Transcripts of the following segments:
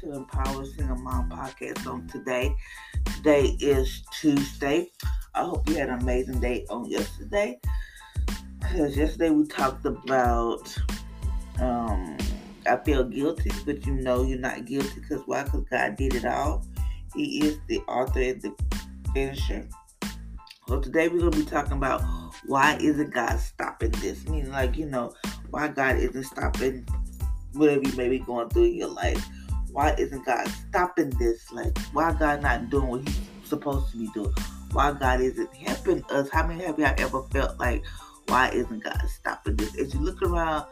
To Empower Single Mom Podcast on today. Today is Tuesday. I hope you had an amazing day on yesterday. Because yesterday we talked about um I feel guilty, but you know you're not guilty because why? Because God did it all. He is the author and the finisher. So today we're gonna be talking about why isn't God stopping this? Meaning like, you know, why God isn't stopping whatever you may be going through in your life. Why isn't God stopping this? Like, why God not doing what He's supposed to be doing? Why God isn't helping us? How many have y'all ever felt like, why isn't God stopping this? As you look around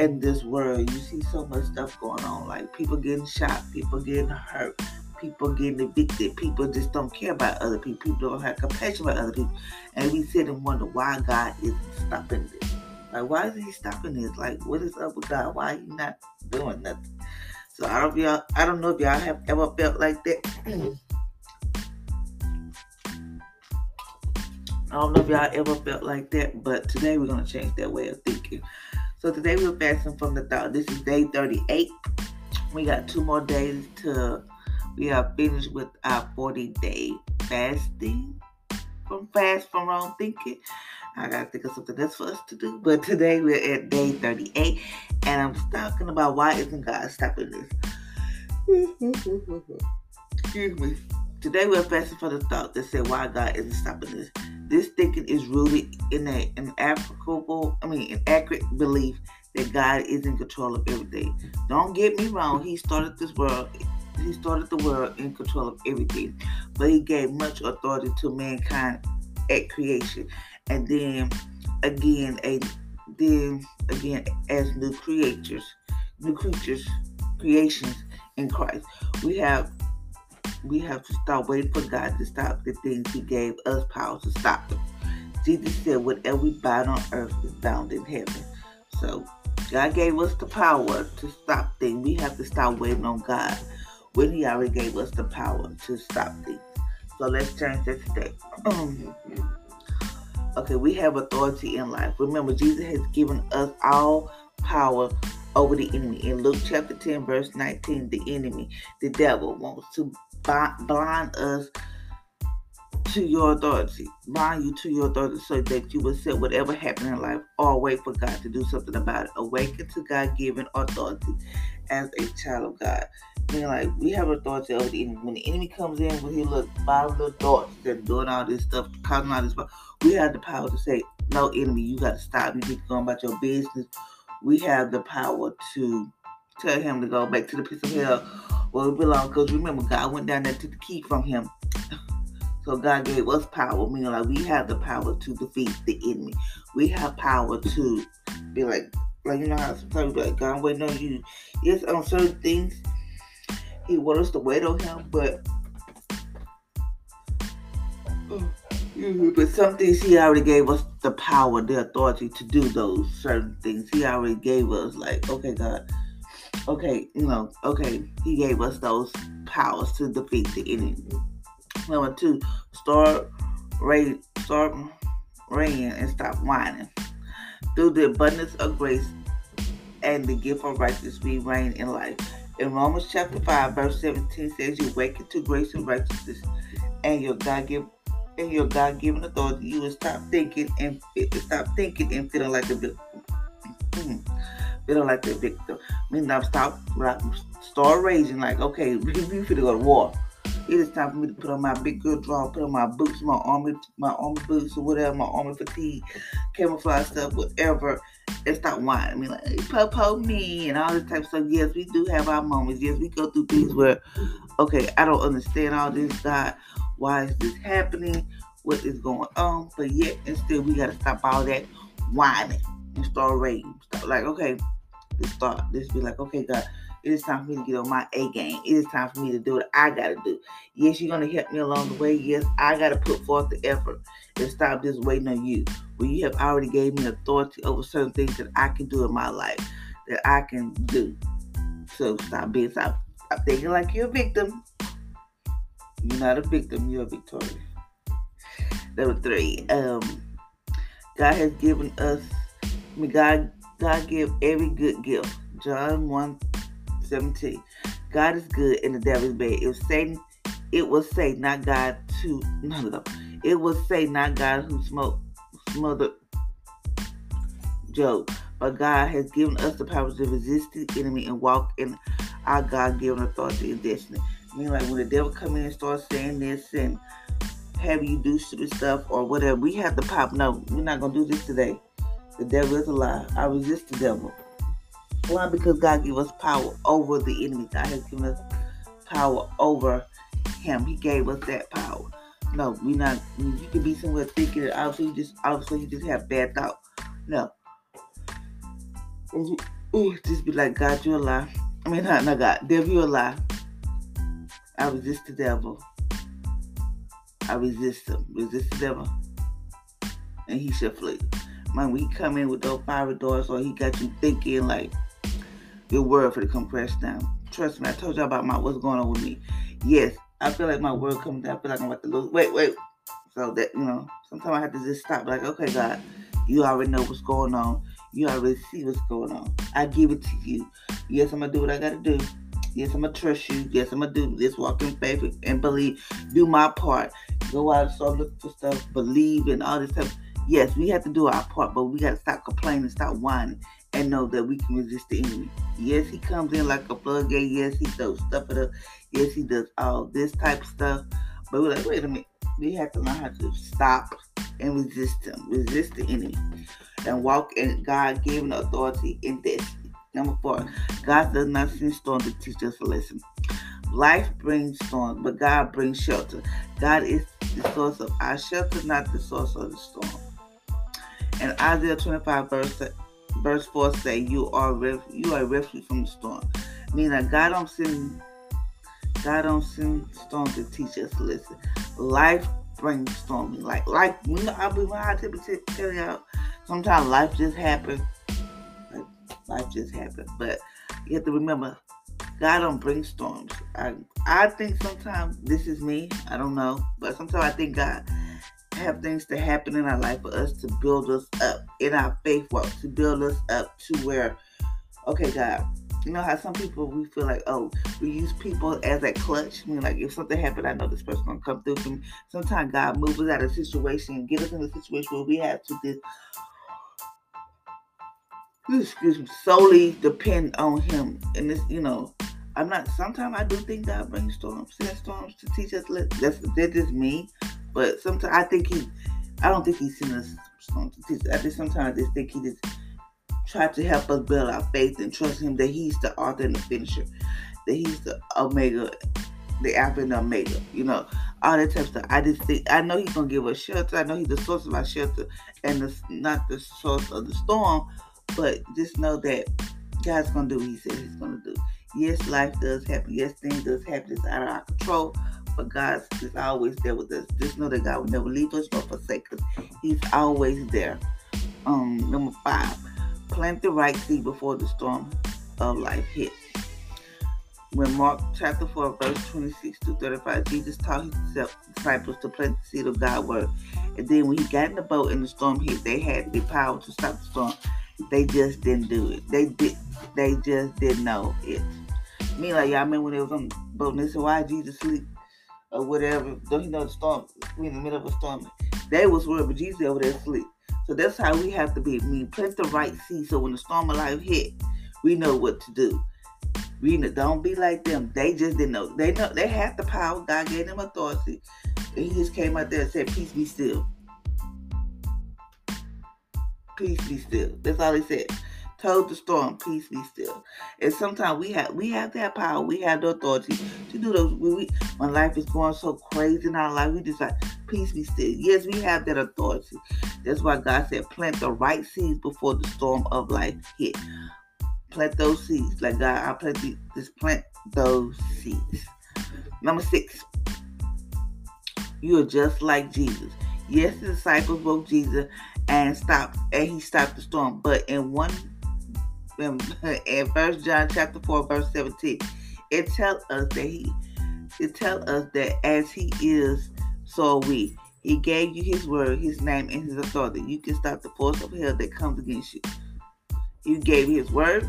in this world, you see so much stuff going on. Like people getting shot, people getting hurt, people getting evicted. People just don't care about other people. People don't have compassion about other people. And we sit and wonder why God isn't stopping this. Like, why is he stopping this? Like, what is up with God? Why he not doing nothing? So I don't y'all I don't know if y'all have ever felt like that. I don't know if y'all ever felt like that, but today we're gonna change that way of thinking. So today we're fasting from the thought. This is day 38. We got two more days to we are finished with our 40 day fasting from fast from wrong thinking. I gotta think of something else for us to do. But today we're at day 38, and I'm talking about why isn't God stopping this? Excuse me. Today we're fasting for the thought that said why God isn't stopping this. This thinking is rooted in a, an applicable, I mean, an accurate belief that God is in control of everything. Don't get me wrong, He started this world. He started the world in control of everything, but he gave much authority to mankind at creation and then again a then again as new creatures, new creatures, creations in Christ. We have we have to stop waiting for God to stop the things He gave us power to stop them. Jesus said, "Whatever we bind on earth is bound in heaven." So God gave us the power to stop things. We have to stop waiting on God when He already gave us the power to stop things. So let's change that today. Okay, we have authority in life. Remember, Jesus has given us all power over the enemy. In Luke chapter 10, verse 19, the enemy, the devil, wants to blind us to your authority, bind you to your authority so that you will set whatever happened in life or wait for God to do something about it. Awaken to God given authority as a child of God. Meaning like we have authority over the enemy. When the enemy comes in with his little five little thoughts and doing all this stuff, causing all this, we have the power to say, "No, enemy, you got to stop. You need to go about your business." We have the power to tell him to go back to the pits of hell where it belongs. Because remember, God went down there to the key from him. So God gave us power, meaning like we have the power to defeat the enemy. We have power to be like, like you know how sometimes like, God, I'm waiting on you. Yes, on certain things, He wants us to wait on Him, but mm-hmm, but some things He already gave us the power, the authority to do those certain things. He already gave us like, okay, God, okay, you know, okay, He gave us those powers to defeat the enemy. Number two, start reign, start reign and stop whining. Through the abundance of grace and the gift of righteousness, we reign in life. In Romans chapter 5, verse 17 says, You awaken to grace and righteousness, and your God give and your God given authority, you will stop thinking and stop thinking and feeling like a victim. Hmm. feeling like a victim. I mean, now stop, start raising like, okay, we finna go to war. It is time for me to put on my big girl draw, put on my boots, my army, my army boots or whatever, my army fatigue, camouflage stuff, whatever, and stop whining. I mean, like, po me and all this type of stuff. Yes, we do have our moments. Yes, we go through things where, okay, I don't understand all this, God. Why is this happening? What is going on? But yet, and still, we got to stop all that whining and start raging. Start like, okay, let's start. Let's be like, okay, God it is time for me to get on my A game. It is time for me to do what I got to do. Yes, you're going to help me along the way. Yes, I got to put forth the effort and stop just waiting on you. When you have already gave me authority over certain things that I can do in my life, that I can do. So stop being, stop, stop thinking like you're a victim. You're not a victim, you're a victorious. Number three, um, God has given us, I mean, God, God give every good gift John 1 17. God is good and the devil is bad. If Satan, it was Satan, not God, to no, no, it was Satan, not God, who smote, smothered Job. But God has given us the power to resist the enemy and walk in our God-given authority and destiny. I mean, like when the devil come in and start saying this and have you do stupid stuff or whatever, we have the power. No, we're not gonna do this today. The devil is a lie. I resist the devil. Why? Because God gave us power over the enemy. God has given us power over him. He gave us that power. No, we not. You can be somewhere thinking that obviously you just obviously you just have bad thought. No. Ooh, just be like God, you're a lie. I mean, not, not God, devil, you're a lie. I resist the devil. I resist him. Resist the devil, and he shall flee. Man, we come in with those fiery doors, or he got you thinking like your word for the crash down. Trust me, I told y'all about my what's going on with me. Yes, I feel like my word coming down. I feel like I'm about to lose. Wait, wait. So that you know, sometimes I have to just stop. Like, okay, God, you already know what's going on. You already see what's going on. I give it to you. Yes, I'm gonna do what I gotta do. Yes, I'm gonna trust you. Yes, I'm gonna do this. Walk in faith and believe. Do my part. Go out and start looking for stuff. Believe and all this stuff. Yes, we have to do our part, but we gotta stop complaining, stop whining, and know that we can resist the enemy. Yes, he comes in like a floodgate. Yes, he throws stuff at us. Yes, he does all this type of stuff. But we're like, wait a minute. We have to learn how to stop and resist him, resist the enemy, and walk in God given authority in destiny. Number four, God does not send storms to teach us a lesson. Life brings storms, but God brings shelter. God is the source of our shelter, not the source of the storm. And Isaiah 25 verse verse 4 say you are ref- you are refuge from the storm. Meaning God don't send God don't send storm to teach us to listen. Life brings storming. Like you know, I'll be I typically tell y'all. Sometimes life just happens. Like, life just happens. But you have to remember, God don't bring storms. I I think sometimes this is me. I don't know, but sometimes I think God have things to happen in our life for us to build us up in our faith walk, to build us up to where, okay, God, you know how some people we feel like, oh, we use people as a clutch. I mean, like if something happened, I know this person gonna come through for me. Sometimes God moves us out of situation and get us in a situation where we have to just excuse me, solely depend on him. And this, you know, I'm not sometimes I do think God brings storms, send storms to teach us that's that's just me. But sometimes I think he, I don't think he's seen us. I just sometimes I just think he just tried to help us build our faith and trust him that he's the author and the finisher, that he's the omega, the alpha and the omega. You know, all that type of stuff. I just think I know he's gonna give us shelter. I know he's the source of our shelter and the, not the source of the storm. But just know that God's gonna do what He said He's gonna do. Yes, life does happen. Yes, things does happen. It's out of our control but God is always there with us. Just know that God will never leave us nor forsake us. He's always there. Um, number five, plant the right seed before the storm of life hits. When Mark chapter 4, verse 26 to 35, Jesus taught his disciples to plant the seed of God's word. And then when he got in the boat and the storm hit, they had the power to stop the storm. They just didn't do it. They did they just didn't know it. Me like y'all remember when they was on the boat and they said, Why Jesus sleep? Or whatever. Don't you know the storm? We in the middle of a storm. They was worried, but Jesus over there asleep. So that's how we have to be. We plant the right seed so when the storm of life hit, we know what to do. We don't be like them. They just didn't know. They know they had the power. God gave them authority. And he just came out there and said, Peace be still. Peace be still. That's all he said told the storm, peace be still. And sometimes we have we have that power, we have the authority to do those. When, we, when life is going so crazy in our life, we just like peace be still. Yes, we have that authority. That's why God said, plant the right seeds before the storm of life hit. Plant those seeds, like God, I plant these, just plant those seeds. Number six, you are just like Jesus. Yes, the disciples woke Jesus and stopped, and he stopped the storm. But in one in, First John chapter four, verse seventeen, it tells us that he it tells us that as he is, so we. He gave you his word, his name, and his authority. You can stop the force of hell that comes against you. You gave his word,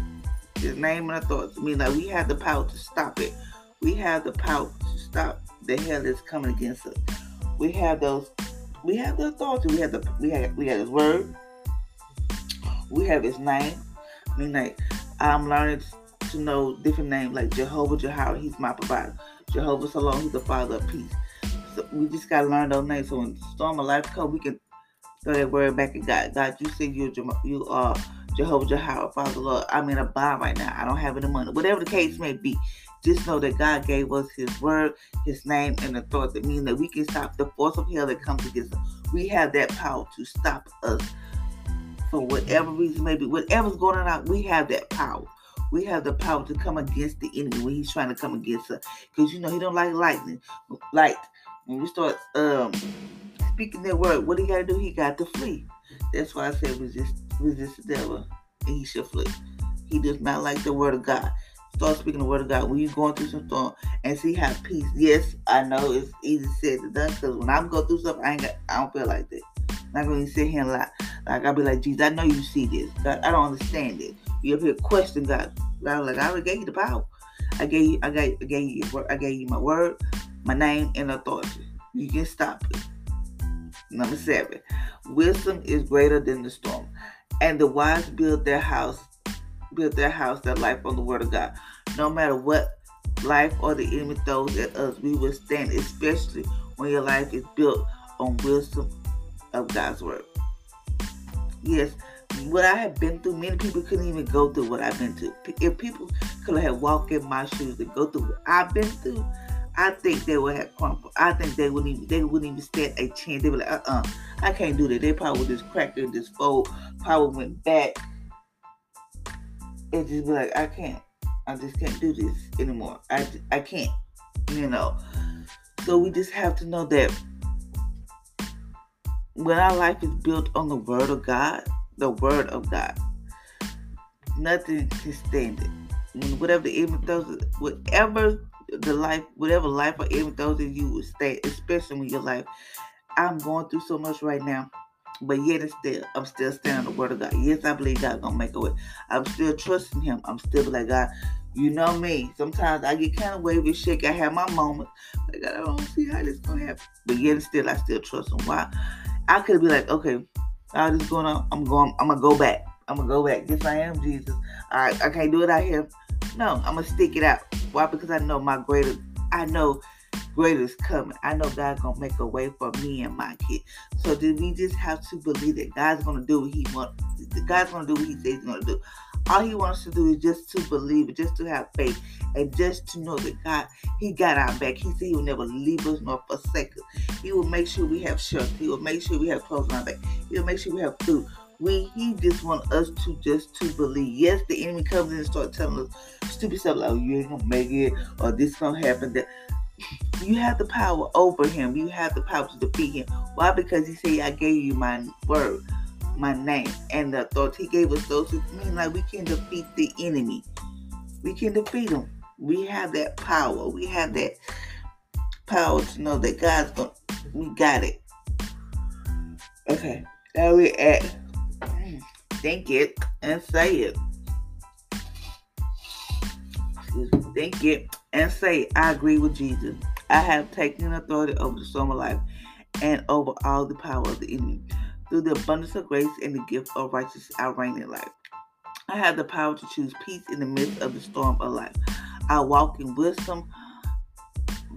His name and authority. I mean, like we have the power to stop it. We have the power to stop the hell that's coming against us. We have those. We have the authority. We have the. We have. We have His word. We have His name. Mean, like I'm learning to know different names like Jehovah Jireh. He's my provider. Jehovah Shalom. He's the Father of peace. So we just gotta learn those names. So when storm of life come, we can throw that word back at God. God, you said you you are Jehovah Jireh, Father Lord. I'm in a bind right now. I don't have any money. Whatever the case may be, just know that God gave us His word, His name, and the authority. That means that we can stop the force of hell that comes against us. We have that power to stop us for whatever reason, maybe whatever's going on. We have that power. We have the power to come against the enemy when he's trying to come against us. Because you know he don't like lightning. Light. When we start um speaking that word, what he got to do? He got to flee. That's why I said resist, resist the devil, and he should flee. He does not like the word of God. Start speaking the word of God when you're going through some storm and see how peace. Yes, I know it's easy said to done because when I'm going through stuff, I ain't got, I don't feel like that. Not to sit here and lie. Like I'll be like, Jesus, I know you see this. God, I don't understand it. You up here question God. God, like I gave you the power. I gave you, I gave, I gave you, I gave you my word, my name, and authority. You can stop it. Number seven, wisdom is greater than the storm, and the wise build their house, build their house, their life on the word of God. No matter what life or the enemy throws at us, we will stand, especially when your life is built on wisdom of God's word. Yes, what I have been through, many people couldn't even go through what I've been through. If people could have walked in my shoes and go through what I've been through, I think they would have crumpled. I think they wouldn't even they wouldn't even stand a chance. They would like, uh-uh, I can't do that. They probably would just crack and just fold, probably went back. And just be like, I can't. I just can't do this anymore. I, I can't. You know. So we just have to know that when our life is built on the word of God, the word of God, nothing can stand it. Whatever the enemy throws, whatever the life, whatever life or even those of you will stay, especially when your life. I'm going through so much right now, but yet and still, I'm still standing on the word of God. Yes, I believe God gonna make a way. I'm still trusting Him. I'm still like God. You know me. Sometimes I get kind of wavy, shake. I have my moments. Like I don't see how this gonna happen, but yet still, I still trust Him. Why? I could be like, okay, all just on. I'm going. I'm gonna go back. I'm gonna go back. Yes, I am Jesus. All right, I can't do it out here. No, I'm gonna stick it out. Why? Because I know my greater. I know greater is coming. I know God's gonna make a way for me and my kid. So do we just have to believe that God's gonna do what He wants? God's gonna do what He says He's gonna do. All He wants to do is just to believe just to have faith, and just to know that God, He got our back. He said He will never leave us nor forsake us. He will make sure we have shelter. He will make sure we have clothes on our back. He will make sure we have food. We he just want us to just to believe. Yes, the enemy comes in and start telling us stupid stuff like oh, you ain't gonna make it or this gonna happen. That you have the power over him. You have the power to defeat him. Why? Because he said, I gave you my word, my name, and the authority. He gave us those. It mean like we can defeat the enemy. We can defeat him. We have that power. We have that power to know that God's gonna we got it. Okay. Now we're at mm, think it and say it. Think it and say, I agree with Jesus. I have taken authority over the storm of life and over all the power of the enemy. Through the abundance of grace and the gift of righteousness, I reign in life. I have the power to choose peace in the midst of the storm of life. I walk in wisdom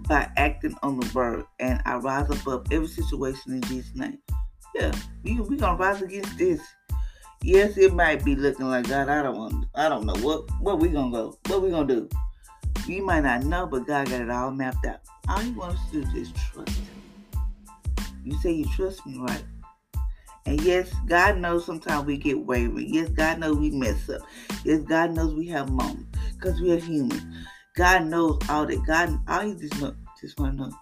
by acting on the word, and I rise above every situation in Jesus' name. Yeah, we we gonna rise against this. Yes, it might be looking like God. I don't want. I don't know what what we gonna go. What we gonna do? You might not know, but God got it all mapped out. All He wants to do is trust. You say you trust me, right? And yes, God knows sometimes we get wavering. Yes, God knows we mess up. Yes, God knows we have moments because we are human. God knows all that. God, all He just know, just want to know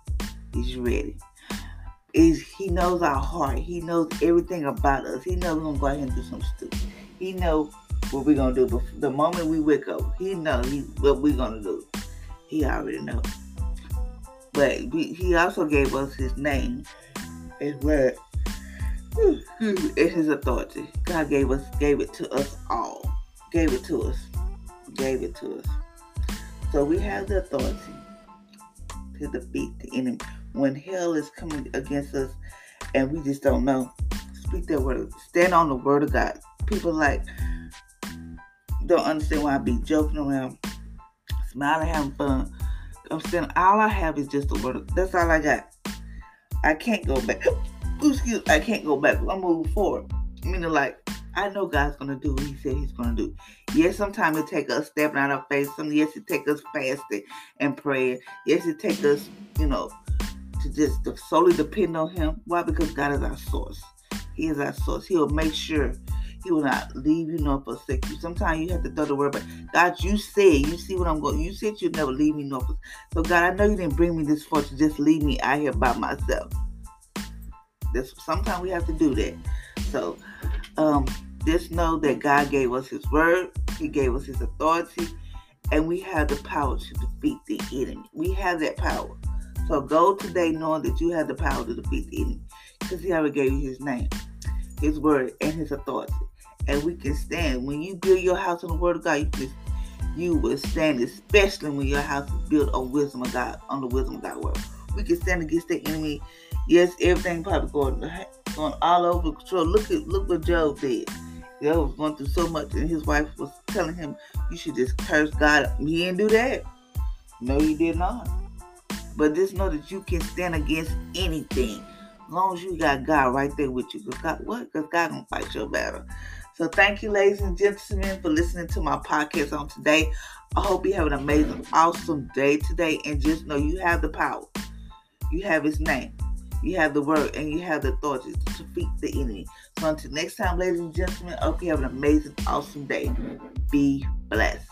is ready is he knows our heart. He knows everything about us. He knows we're gonna go out and do some stupid. He knows what we're gonna do. The moment we wake up, he knows he, what we're gonna do. He already knows. But we, he also gave us his name as well and his authority. God gave us gave it to us all. Gave it to us. gave it to us. So we have the authority to defeat the enemy. When hell is coming against us and we just don't know, speak that word. Stand on the word of God. People like don't understand why I be joking around, smiling, having fun. I'm saying all I have is just the word. That's all I got. I can't go back. Excuse, I can't go back. I'm moving forward. Meaning, like I know God's gonna do what He said He's gonna do. Yes, sometimes it take us stepping out of faith. Some yes, it take us fasting and praying. Yes, it take us, you know, to just to solely depend on Him. Why? Because God is our source. He is our source. He'll make sure He will not leave you nor forsake you. Sometimes you have to throw the word, but God, you said, you see what I'm going. You said you'd never leave me nor forsake. So God, I know you didn't bring me this far to just leave me out here by myself. This sometimes we have to do that. So um, just know that God gave us His word, He gave us His authority, and we have the power to defeat the enemy. We have that power. So go today knowing that you have the power to defeat the enemy because He already gave you His name, His word, and His authority. And we can stand. When you build your house on the word of God, you can you will stand, especially when your house is built on wisdom of God, on the wisdom of God word. We can stand against the enemy. Yes, everything probably going going all over control. Look at look what Job did. Job was going through so much, and his wife was telling him, "You should just curse God." He didn't do that. No, he did not. But just know that you can stand against anything, as long as you got God right there with you. Because God, what? Because God gonna fight your battle. So thank you, ladies and gentlemen, for listening to my podcast on today. I hope you have an amazing, awesome day today, and just know you have the power. You have His name. You have the word and you have the authority to defeat the enemy. So until next time, ladies and gentlemen, I hope you have an amazing, awesome day. Be blessed.